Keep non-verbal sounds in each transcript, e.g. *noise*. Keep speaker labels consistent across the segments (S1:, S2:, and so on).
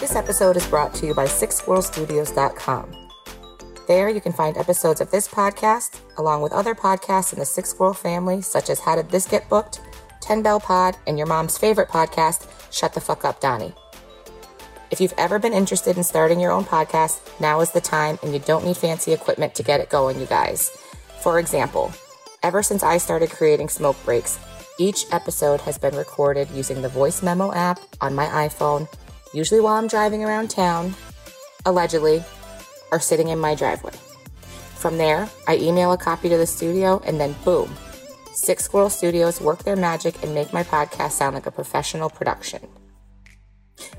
S1: This episode is brought to you by SixSquirrelStudios.com. There you can find episodes of this podcast, along with other podcasts in the Six Squirrel family, such as How Did This Get Booked, 10 Bell Pod, and your mom's favorite podcast, Shut the Fuck Up, Donnie. If you've ever been interested in starting your own podcast, now is the time, and you don't need fancy equipment to get it going, you guys. For example, ever since I started creating smoke breaks, each episode has been recorded using the voice memo app on my iPhone, usually while I'm driving around town, allegedly, or sitting in my driveway. From there, I email a copy to the studio, and then boom, Six Squirrel Studios work their magic and make my podcast sound like a professional production.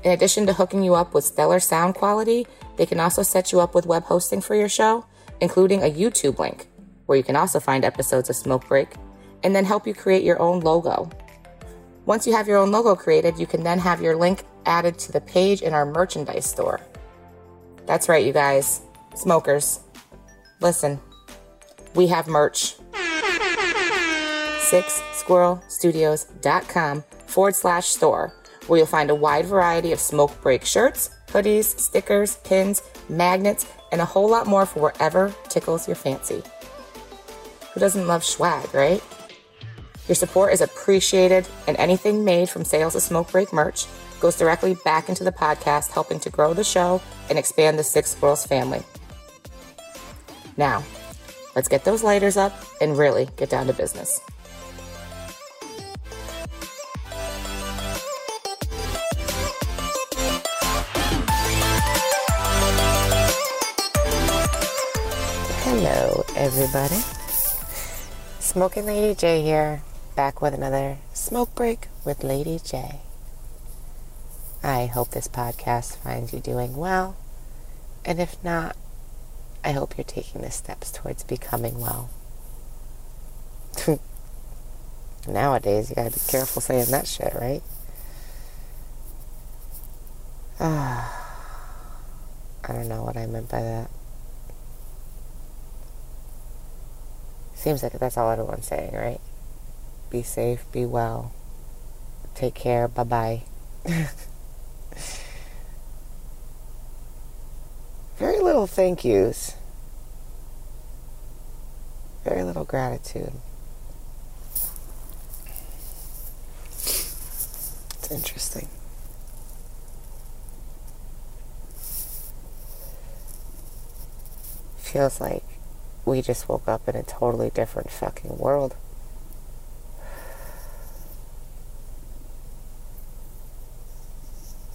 S1: In addition to hooking you up with stellar sound quality, they can also set you up with web hosting for your show, including a YouTube link, where you can also find episodes of Smoke Break, and then help you create your own logo. Once you have your own logo created, you can then have your link added to the page in our merchandise store. That's right, you guys. Smokers. Listen, we have merch. SixSquirrelStudios.com forward slash store, where you'll find a wide variety of smoke break shirts, hoodies, stickers, pins, magnets, and a whole lot more for wherever tickles your fancy. Who doesn't love swag, right? Your support is appreciated, and anything made from sales of Smoke Break merch goes directly back into the podcast, helping to grow the show and expand the Six Squirrels family. Now, let's get those lighters up and really get down to business. Hello, everybody. Smoking Lady J here, back with another smoke break with Lady J. I hope this podcast finds you doing well, and if not, I hope you're taking the steps towards becoming well. *laughs* Nowadays, you gotta be careful saying that shit, right? Ah, *sighs* I don't know what I meant by that. Seems like that's all everyone's saying, right? Be safe, be well, take care, bye bye. *laughs* Very little thank yous. Very little gratitude. It's interesting. Feels like we just woke up in a totally different fucking world.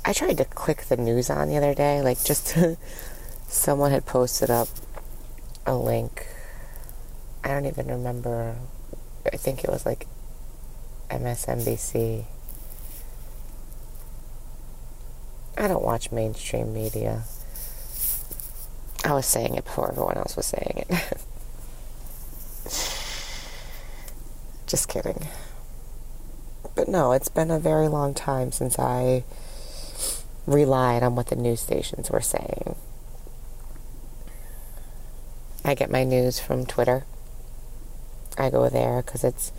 S1: I tried to click the news on the other day, like just *laughs* someone had posted up a link. I don't even remember. I think it was like MSNBC. I don't watch mainstream media. I was saying it before everyone else was saying it. *laughs* Just kidding. But no, it's been a very long time since I relied on what the news stations were saying. I get my news from Twitter. I go there because it's,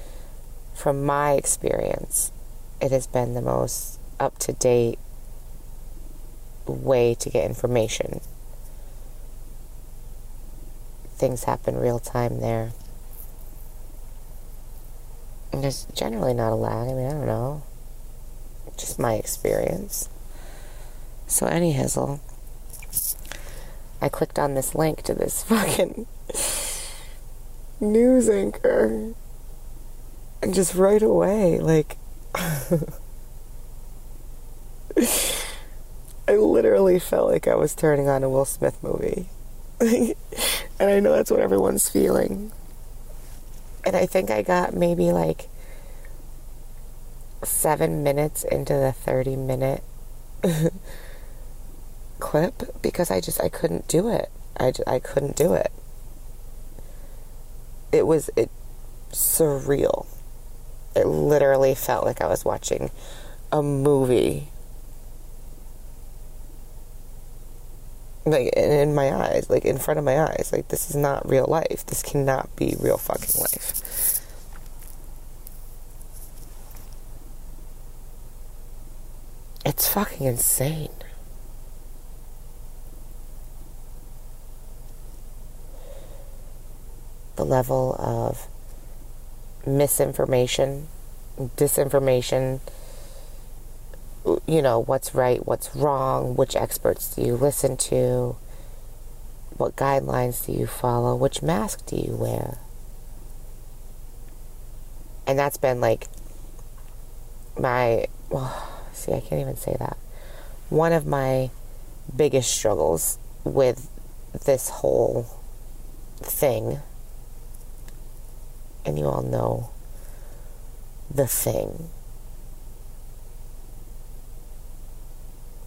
S1: from my experience, it has been the most up to date way to get information. Things happen real time there. And there's generally not a lag. I mean, I don't know. Just my experience. So, any hizzle, I clicked on this link to this *laughs* fucking news anchor. And just right away, like, *laughs* I literally felt like I was turning on a Will Smith movie. *laughs* and I know that's what everyone's feeling. And I think I got maybe like seven minutes into the 30 minute *laughs* clip because I just I couldn't do it. I, just, I couldn't do it. It was it surreal. It literally felt like I was watching a movie. Like in my eyes, like in front of my eyes. Like this is not real life. This cannot be real fucking life. It's fucking insane. The level of misinformation, disinformation, you know, what's right, what's wrong, which experts do you listen to, what guidelines do you follow, which mask do you wear. And that's been like my, well, see, I can't even say that. One of my biggest struggles with this whole thing and you all know the thing.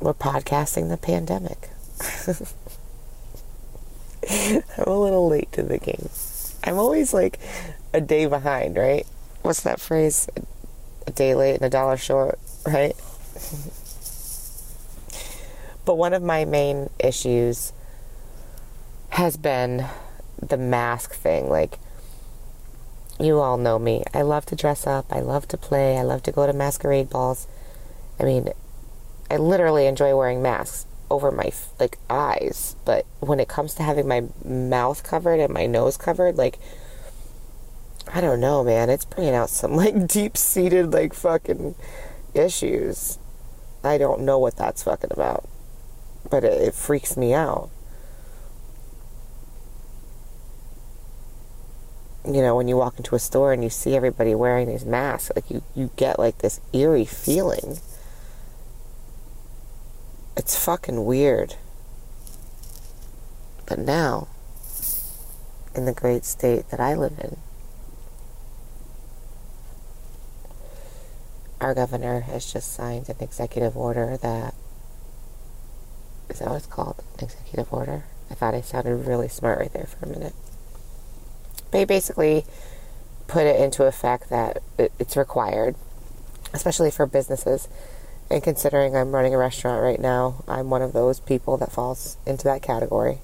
S1: We're podcasting the pandemic. *laughs* I'm a little late to the game. I'm always like a day behind, right? What's that phrase? A day late and a dollar short, right? *laughs* but one of my main issues has been the mask thing. Like, you all know me. I love to dress up. I love to play. I love to go to masquerade balls. I mean, I literally enjoy wearing masks over my like eyes, but when it comes to having my mouth covered and my nose covered, like I don't know, man. It's bringing out some *laughs* like deep-seated like fucking issues. I don't know what that's fucking about, but it, it freaks me out. you know, when you walk into a store and you see everybody wearing these masks, like you, you get like this eerie feeling. It's fucking weird. But now, in the great state that I live in, our governor has just signed an executive order that is that what it's called? Executive order? I thought I sounded really smart right there for a minute they basically put it into effect that it's required, especially for businesses. And considering I'm running a restaurant right now, I'm one of those people that falls into that category.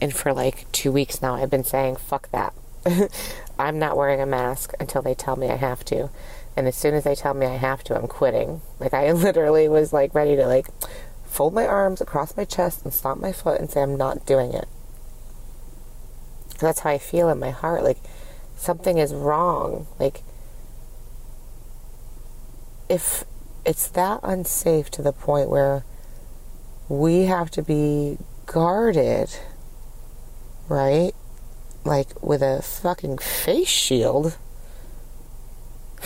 S1: And for like two weeks now, I've been saying, fuck that. *laughs* I'm not wearing a mask until they tell me I have to. And as soon as they tell me I have to, I'm quitting. Like, I *laughs* literally was like ready to like fold my arms across my chest and stomp my foot and say, I'm not doing it that's how I feel in my heart. Like something is wrong. Like if it's that unsafe to the point where we have to be guarded, right? Like with a fucking face shield.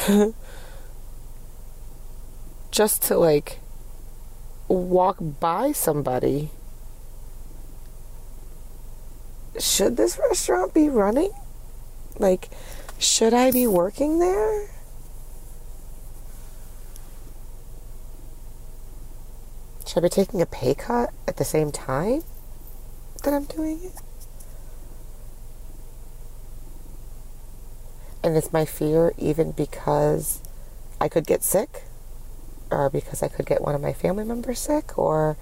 S1: *laughs* just to like walk by somebody should this restaurant be running? Like, should I be working there? Should I be taking a pay cut at the same time that I'm doing it? And is my fear even because I could get sick? Or because I could get one of my family members sick? Or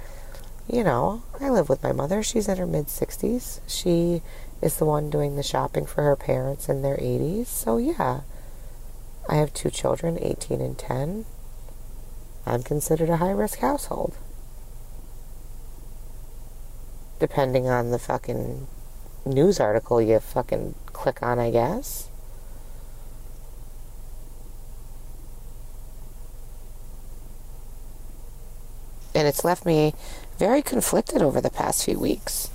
S1: you know, I live with my mother. She's in her mid 60s. She is the one doing the shopping for her parents in their 80s. So, yeah, I have two children, 18 and 10. I'm considered a high risk household. Depending on the fucking news article you fucking click on, I guess. And it's left me very conflicted over the past few weeks.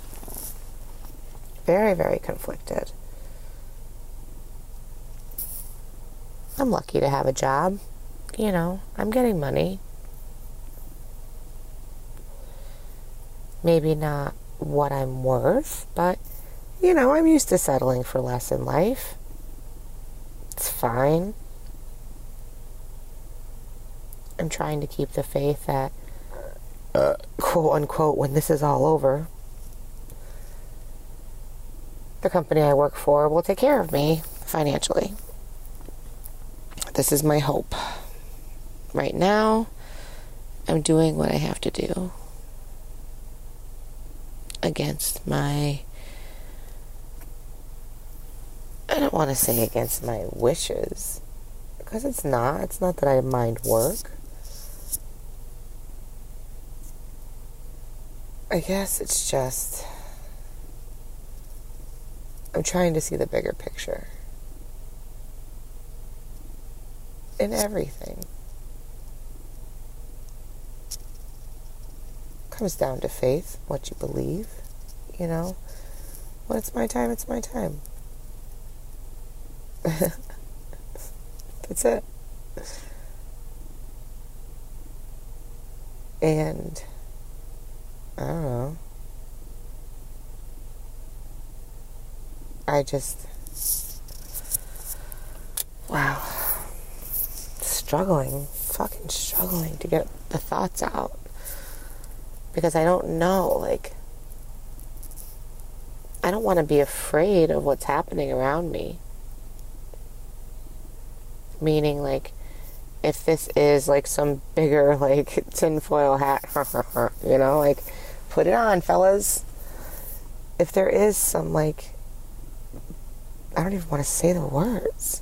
S1: Very, very conflicted. I'm lucky to have a job. You know, I'm getting money. Maybe not what I'm worth, but, you know, I'm used to settling for less in life. It's fine. I'm trying to keep the faith that uh, quote unquote, when this is all over, the company I work for will take care of me financially. This is my hope. Right now, I'm doing what I have to do against my. I don't want to say against my wishes, because it's not. It's not that I mind work. I guess it's just. I'm trying to see the bigger picture in everything. Comes down to faith, what you believe, you know. When it's my time, it's my time. *laughs* That's it. And I don't know. I just, wow, struggling, fucking struggling to get the thoughts out because I don't know, like, I don't want to be afraid of what's happening around me. Meaning, like, if this is like some bigger, *laughs* like, tinfoil hat, *laughs* you know, like, put it on, fellas. If there is some, like, I don't even want to say the words.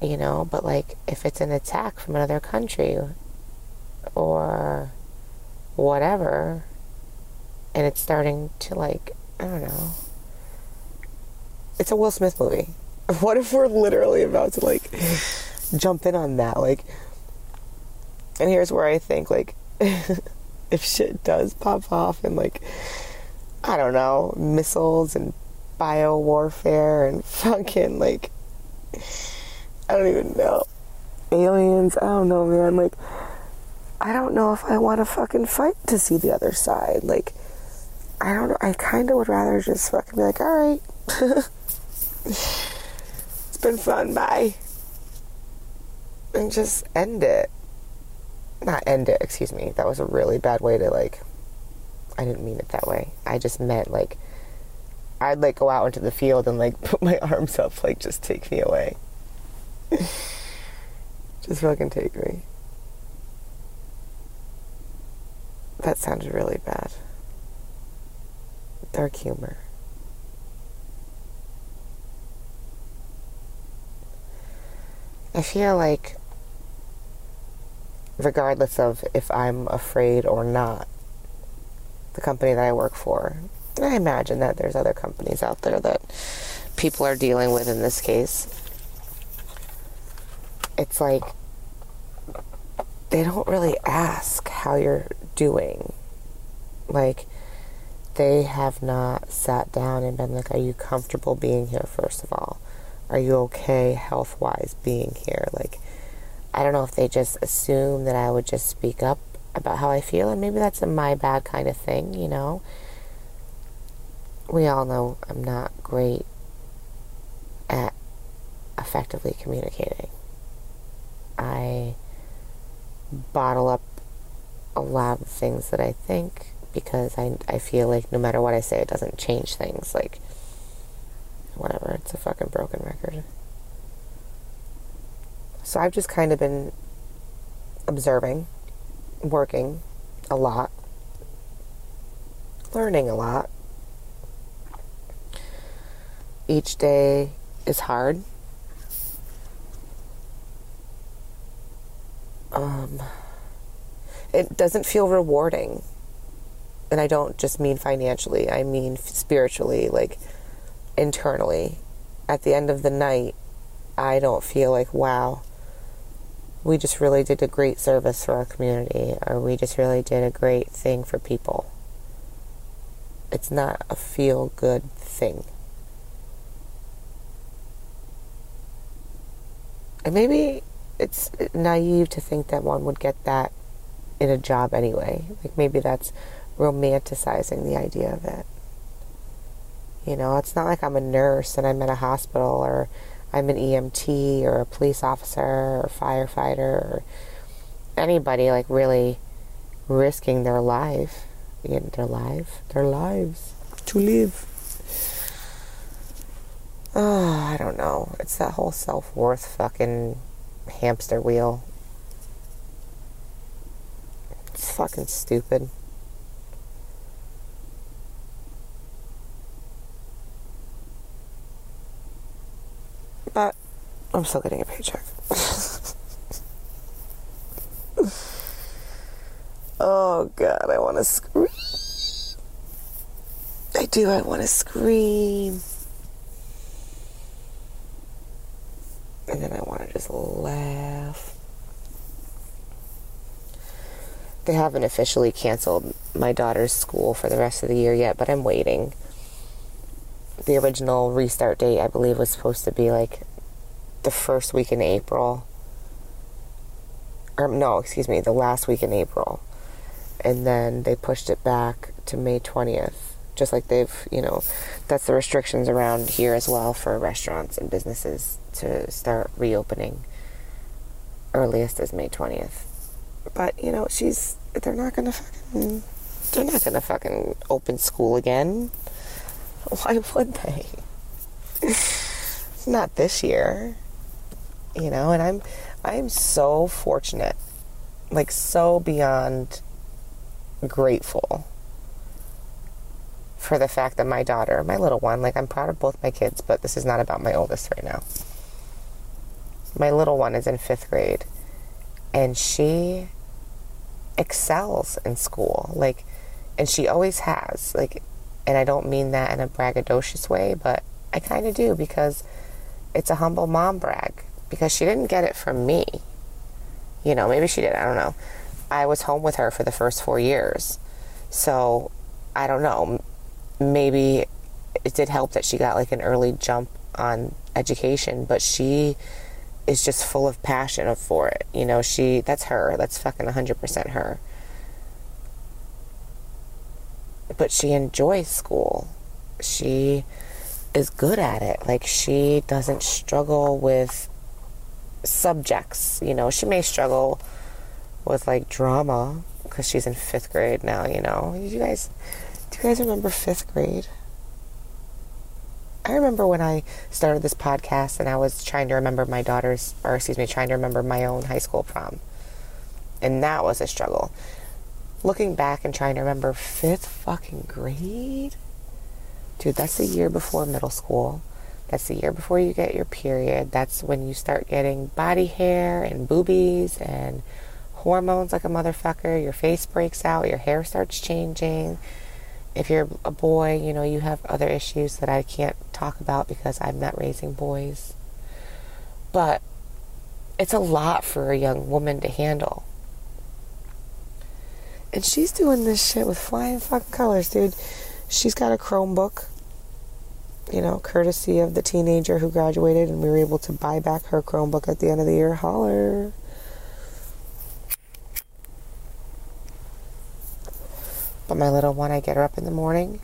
S1: You know, but like if it's an attack from another country or whatever, and it's starting to like, I don't know. It's a Will Smith movie. *laughs* What if we're literally about to like *sighs* jump in on that? Like, and here's where I think like, *laughs* if shit does pop off and like, I don't know, missiles and bio warfare and *laughs* fucking like I don't even know. Aliens, I don't know, man. Like I don't know if I want to fucking fight to see the other side. Like I don't know. I kind of would rather just fucking be like, all right, *laughs* it's been fun, bye, and just end it. Not end it. Excuse me. That was a really bad way to like. I didn't mean it that way. I just meant like I'd like go out into the field and like *laughs* put my arms up, like just take me away. *laughs* just fucking take me. That sounded really bad. Dark humor. I feel like, regardless of if I'm afraid or not, the company that I work for I imagine that there's other companies out there that people are dealing with in this case. It's like they don't really ask how you're doing. Like, they have not sat down and been like, Are you comfortable being here, first of all? Are you okay health wise being here? Like, I don't know if they just assume that I would just speak up about how I feel, and maybe that's a my bad kind of thing, you know? we all know I'm not great at effectively communicating. I bottle up a lot of things that I think because I, I feel like no matter what I say, it doesn't change things. Like, whatever, it's a fucking broken record. So I've just kind of been observing, working a lot, learning a lot, each day is hard. Um, it doesn't feel rewarding. And I don't just mean financially, I mean spiritually, like internally. At the end of the night, I don't feel like, wow, we just really did a great service for our community, or we just really did a great thing for people. It's not a feel good thing. And maybe it's naive to think that one would get that in a job anyway. Like maybe that's romanticizing the idea of it. You know, it's not like I'm a nurse and I'm in a hospital or I'm an EMT or a police officer or firefighter or anybody like really risking their life, their life, their lives to live. oh, *sighs* I don't know. It's that whole self worth fucking hamster wheel. Fucking stupid. But I'm still getting a paycheck. *laughs* oh god, I want to scream. I do, I want to scream. And then I want to just laugh. They haven't officially canceled my daughter's school for the rest of the year yet, but I'm waiting. The original restart date, I believe, was supposed to be like the first week in April. Or, no, excuse me, the last week in April. And then they pushed it back to May 20th just like they've, you know, that's the restrictions around here as well for restaurants and businesses to start reopening. Earliest is May 20th. But, you know, she's, they're not gonna fucking, they're not gonna fucking open school again. *laughs* Why would they? *laughs* not this year. You know, and I'm, I'm so fortunate, like so beyond grateful for the fact that my daughter, my little one, like I'm proud of both my kids, but this is not about my oldest right now. My little one is in fifth grade and she excels in school. Like, and she always has. Like, and I don't mean that in a braggadocious way, but I kind of do because it's a humble mom brag because she didn't get it from me. You know, maybe she did. I don't know. I was home with her for the first four years. So I don't know maybe it did help that she got like an early jump on education, but she is just full of passion for it. You know, she that's her. That's fucking 100% her. But she enjoys school. She is good at it. Like she doesn't struggle with subjects, you know. She may struggle with like drama because she's in 5th grade now, you know. You guys do you guys remember fifth grade? I remember when I started this podcast and I was trying to remember my daughter's, or excuse me, trying to remember my own high school prom. And that was a struggle. Looking back and trying to remember fifth fucking grade? Dude, that's the year before middle school. That's the year before you get your period. That's when you start getting body hair and boobies and hormones like a motherfucker. Your face breaks out, your hair starts changing if you're a boy, you know, you have other issues that I can't talk about because I'm not raising boys. But it's a lot for a young woman to handle. And she's doing this shit with flying fucking colors, dude. She's got a Chromebook, you know, courtesy of the teenager who graduated, and we were able to buy back her Chromebook at the end of the year. Holler. But my little one, I get her up in the morning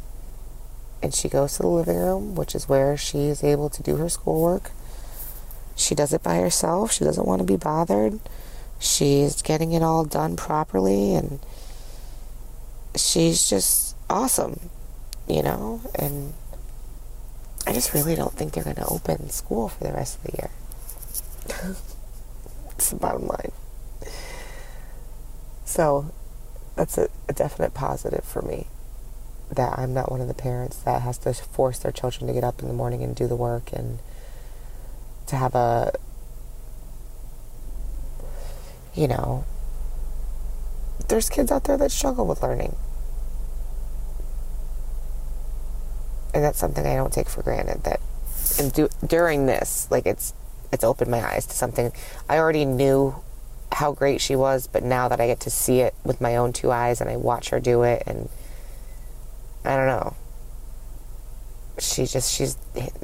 S1: and she goes to the living room, which is where she is able to do her schoolwork. She does it by herself. She doesn't want to be bothered. She's getting it all done properly and she's just awesome, you know? And I just really don't think they're going to open school for the rest of the year. *laughs* it's the bottom line. So that's a, a definite positive for me that I'm not one of the parents that has to force their children to get up in the morning and do the work and to have a you know there's kids out there that struggle with learning. And that's something I don't take for granted that and do, during this like it's it's opened my eyes to something. I already knew how great she was, but now that I get to see it with my own two eyes and I watch her do it and I don't know. She just she's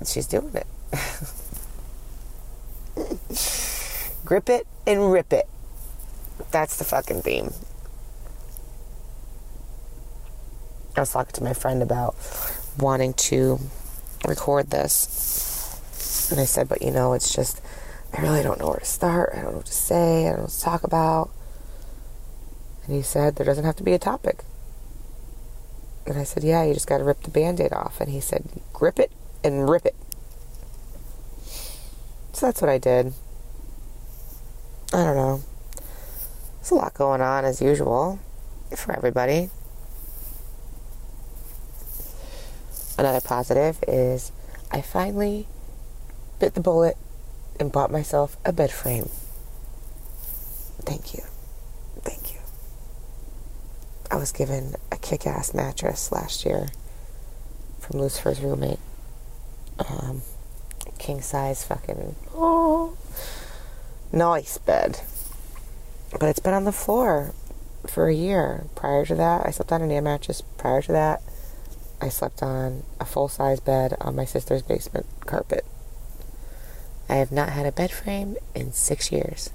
S1: she's doing it. *laughs* Grip it and rip it. That's the fucking theme. I was talking to my friend about wanting to record this. And I said, but you know, it's just I really don't know where to start. I don't know what to say. I don't know what to talk about. And he said, There doesn't have to be a topic. And I said, Yeah, you just got to rip the band aid off. And he said, Grip it and rip it. So that's what I did. I don't know. There's a lot going on as usual for everybody. Another positive is I finally bit the bullet and bought myself a bed frame. Thank you. Thank you. I was given kick ass mattress last year from Lucifer's roommate. Um, king size fucking oh nice bed. But it's been on the floor for a year. Prior to that, I slept on an air mattress. Prior to that, I slept on a full size bed on my sister's basement carpet. I have not had a bed frame in six years.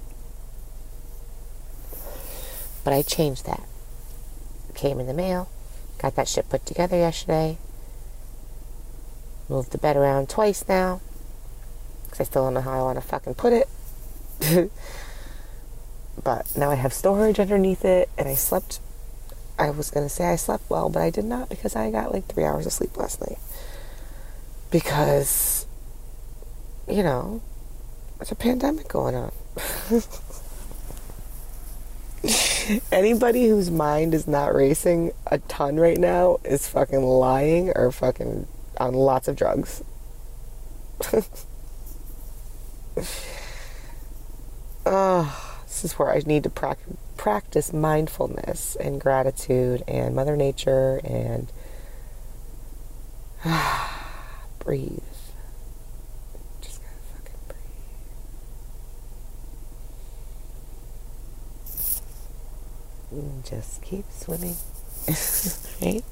S1: But I changed that. Came in the mail, got that shit put together yesterday. Moved the bed around twice now. Because I still don't know how I want to fucking put it. *laughs* but now I have storage underneath it, and I slept. I was gonna say I slept well, but I did not because I got like three hours of sleep last night. Because, you know, there's a pandemic going on. *laughs* *laughs* Anybody whose mind is not racing a ton right now is fucking lying or fucking on lots of drugs. oh, *laughs* this is where I need to pra- practice mindfulness and gratitude and Mother Nature and *sighs* breathe. Just gotta fucking breathe. Mm, just keep swimming. *laughs* right?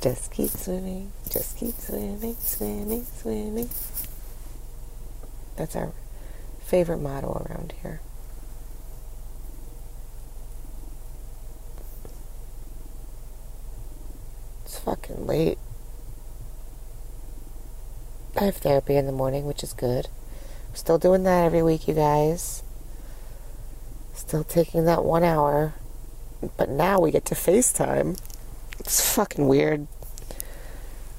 S1: Just keep swimming. Just keep swimming, swimming, swimming. That's our favorite motto around here. It's fucking late. I have therapy in the morning, which is good. I'm still doing that every week, you guys. Still taking that one hour. But now we get to FaceTime. It's fucking weird.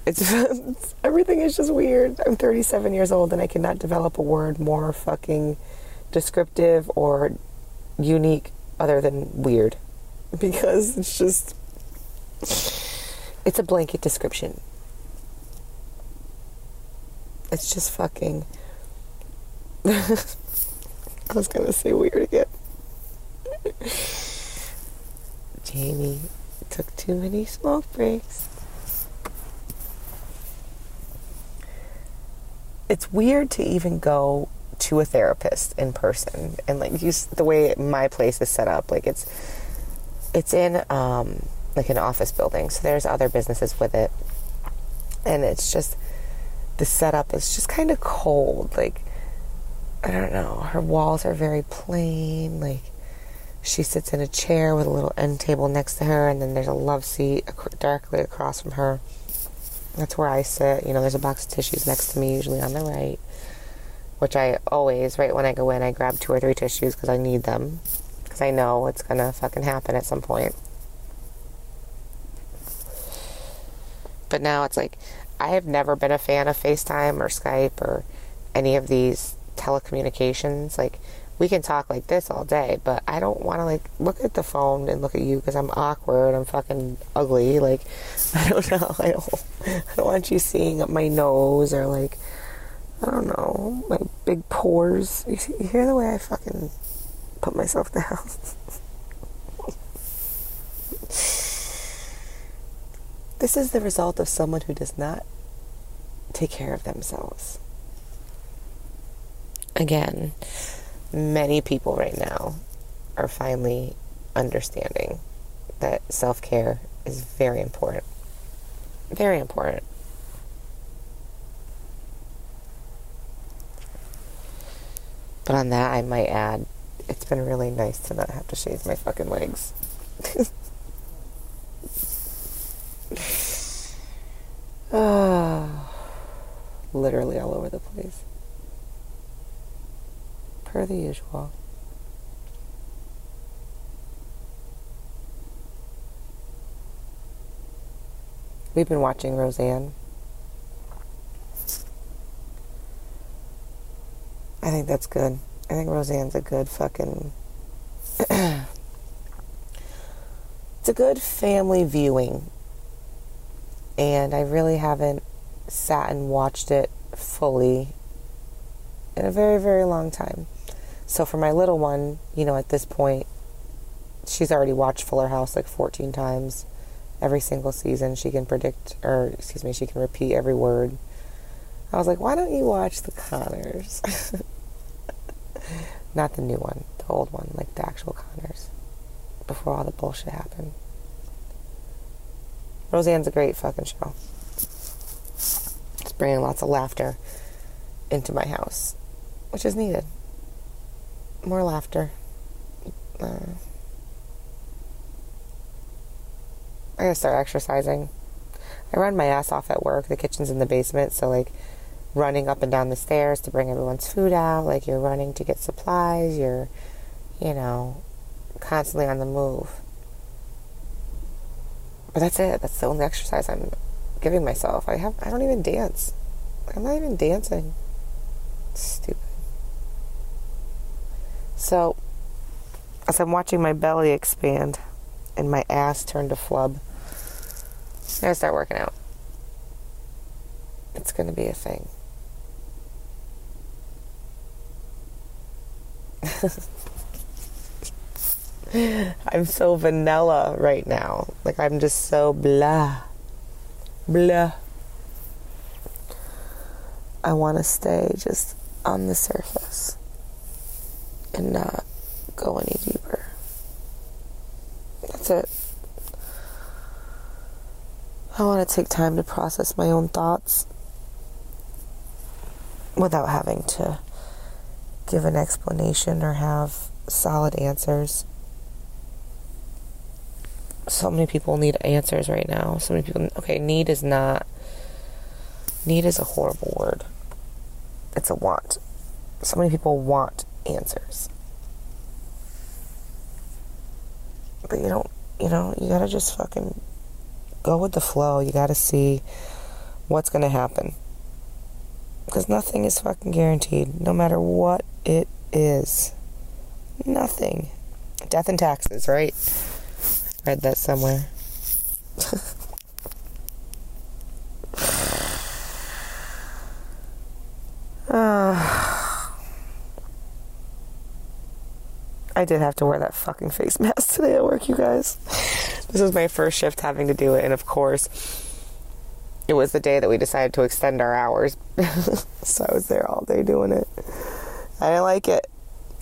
S1: It's, it's, *laughs* everything is just weird. I'm 37 years old and I cannot develop a word more fucking descriptive or unique other than weird because it's just it's a blanket description. It's just fucking *laughs* I was going to say weird again. *laughs* Jamie took too many smoke breaks. It's weird to even go to a therapist in person and like the way my place is set up. Like it's it's in um, like an office building, so there's other businesses with it, and it's just the setup is just kind of cold. Like I don't know, her walls are very plain. Like she sits in a chair with a little end table next to her, and then there's a love seat directly across from her. That's where I sit. You know, there's a box of tissues next to me, usually on the right, which I always, right when I go in, I grab two or three tissues because I need them, because I know it's gonna fucking happen at some point. But now it's like, I have never been a fan of FaceTime or Skype or any of these telecommunications. Like, we can talk like this all day, but I don't want to like look at the phone and look at you because I'm awkward. I'm fucking ugly. Like *laughs* I don't know. I don't. I don't want you seeing my nose or like I don't know my big pores. You, see, you hear the way I fucking put myself *laughs* down. this is the result of someone who does not take care of themselves. Again, many people right now are finally understanding that self care is very important. Very important. But on that, I might add, it's been really nice to not have to shave my fucking legs. *laughs* Ah, literally all over the place per the usual. We've been watching Roseanne. I think that's good. I think Roseanne's a good fucking. *clears throat* it's a good family viewing. And I really haven't sat and watched it fully in a very, very long time. So for my little one, you know, at this point, she's already watched Fuller House like 14 times. Every single season, she can predict, or excuse me, she can repeat every word. I was like, why don't you watch The Conners? *laughs* Not the new one, the old one, like the actual Conners, Before all the bullshit happened. Roseanne's a great fucking show. It's bringing lots of laughter into my house, which is needed. More laughter. Uh, I gotta start exercising. I run my ass off at work. The kitchen's in the basement, so like running up and down the stairs to bring everyone's food out, like you're running to get supplies, you're, you know, constantly on the move. But that's it. That's the only exercise I'm giving myself. I have I don't even dance. I'm not even dancing. Stupid. So, as I'm watching my belly expand and my ass turn to flub, I gotta start working out. It's gonna be a thing. *laughs* I'm so vanilla right now. Like I'm just so blah. Blah. I want to stay just on the surface and not go any deeper. That's it. I want to take time to process my own thoughts without having to give an explanation or have solid answers. So many people need answers right now. So many people, okay, need is not, need is a horrible word. It's a want. So many people want answers. But you don't, you know, you gotta just fucking go with the flow. You got to see what's to happen. Because nothing is fucking guaranteed, no matter what it is. Nothing. Death and taxes, right? Read that somewhere. *laughs* uh, I did have to wear that fucking face *laughs* mask today at work, you guys. This was my first shift having to do it, and of course, it was the day that we decided to extend our hours. *laughs* so I was there all day doing it. I didn't like it.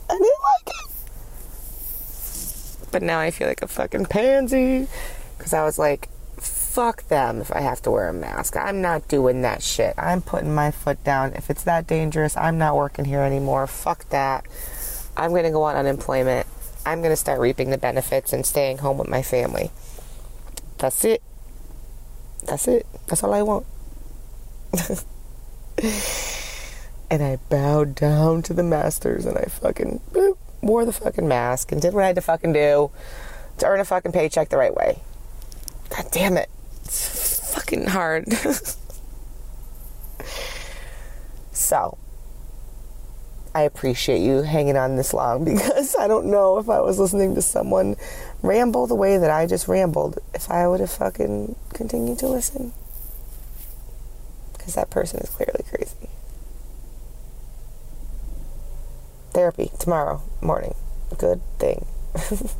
S1: I didn't like it. But now I feel like a fucking pansy because I was like, fuck them if I have to wear a mask. I'm not doing that shit. I'm putting my foot down. If it's that dangerous, I'm not working here anymore. Fuck that. I'm going to go on unemployment. I'm going to start reaping the benefits and staying home with my family. That's it. That's it. That's all I want. *laughs* and I bowed down to the masters and I fucking wore the fucking mask and did what I had to fucking do to earn a fucking paycheck the right way. God damn it. It's fucking hard. *laughs* so, I appreciate you hanging on this long *laughs* because I don't know if I was listening to someone ramble the way that I just rambled, if I would have fucking continued to listen. Because that person is clearly crazy. Therapy tomorrow morning. Good thing. *laughs*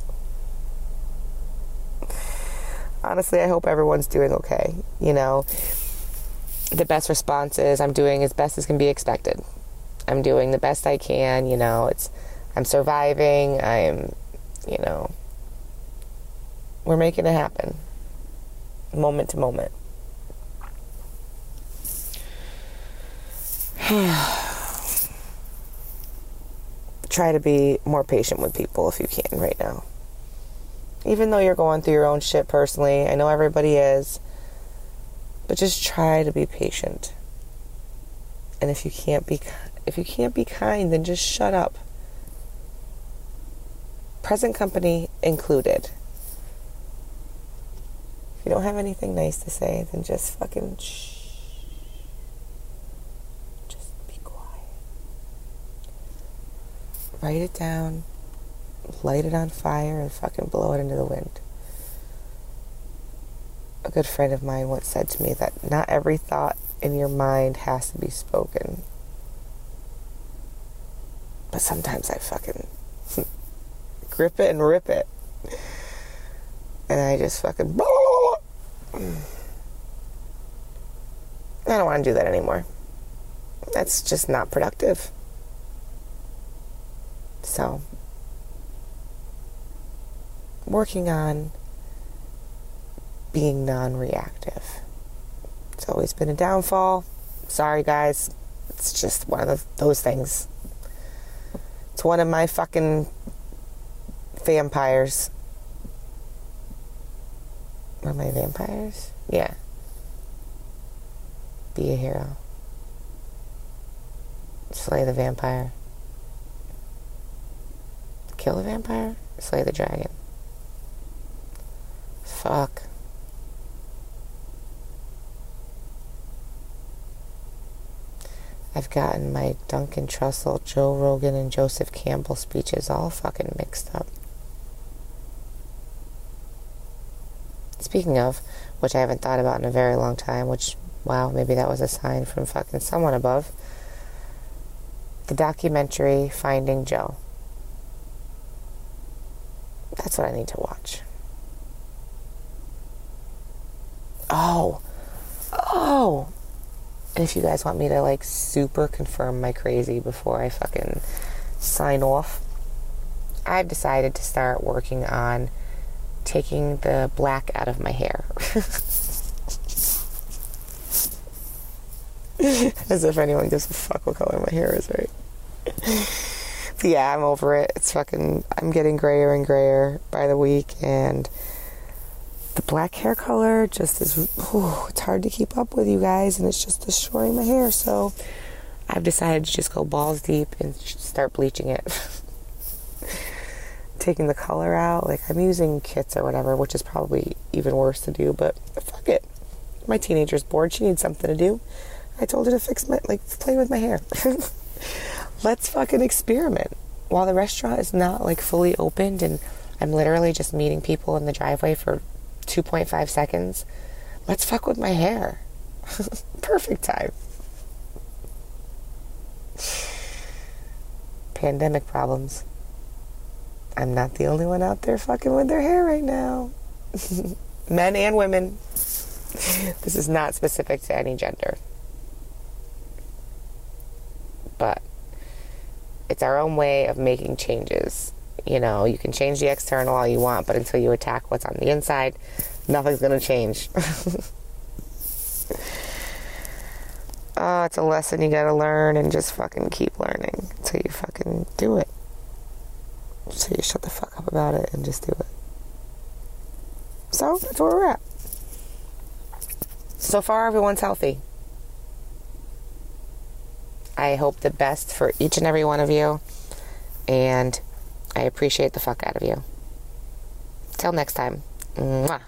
S1: Honestly, I hope everyone's doing okay. You know, the best response is I'm doing as best as can be expected. I'm doing the best I can, you know, it's I'm surviving, I'm you know we're making it happen moment to moment. *sighs* Try to be more patient with people if you can right now. Even though you're going through your own shit personally, I know everybody is, but just try to be patient. And if you can't be if you can't be kind, then just shut up. Present company included. If you don't have anything nice to say, then just fucking shh. Just be quiet. write it down, light it on fire, and fucking blow it into the wind. A good friend of mine once said to me that not every thought in your mind has to be spoken. But sometimes I fucking *laughs* grip it and rip it. And I just fucking. *laughs* I don't want to do that anymore. That's just not productive. So, working on being non reactive. It's always been a downfall. Sorry, guys. It's just one of those things. It's one of my fucking vampires. Are my vampires? Yeah. Be a hero. Slay the vampire. Kill the vampire? Slay the dragon. Fuck. I've gotten my Duncan Trussell, Joe Rogan, and Joseph Campbell speeches all fucking mixed up. Speaking of, which I haven't thought about in a very long time, which, wow, maybe that was a sign from fucking someone above. The documentary Finding Joe. That's what I need to watch. Oh, oh. And if you guys want me to like super confirm my crazy before I fucking sign off, I've decided to start working on taking the black out of my hair. *laughs* As if anyone gives a fuck what color my hair is, right? but yeah, I'm over it. It's fucking, I'm getting grayer and grayer by the week, and the black hair color just is, it's hard to keep up with you guys, and it's just destroying my hair. So I've decided to just go balls deep and start bleaching it. *laughs* Taking the color out, like I'm using kits or whatever, which is probably even worse to do, but fuck it. My teenager's bored. She needs something to do. I told her to fix my, like, play with my hair. *laughs* Let's fucking experiment. While the restaurant is not like fully opened and I'm literally just meeting people in the driveway for 2.5 seconds, let's fuck with my hair. *laughs* Perfect time. Pandemic problems. I'm not the only one out there fucking with their hair right now. *laughs* Men and women. This is not specific to any gender. But it's our own way of making changes. You know, you can change the external all you want, but until you attack what's on the inside, nothing's going to change. oh, *laughs* it's a lesson you got to learn and just fucking keep learning until you fucking do it. So you shut the fuck up about it and just do it. So that's where we're at. So far, everyone's healthy. I hope the best for each and every one of you. And I appreciate the fuck out of you. Till next time. Mwah.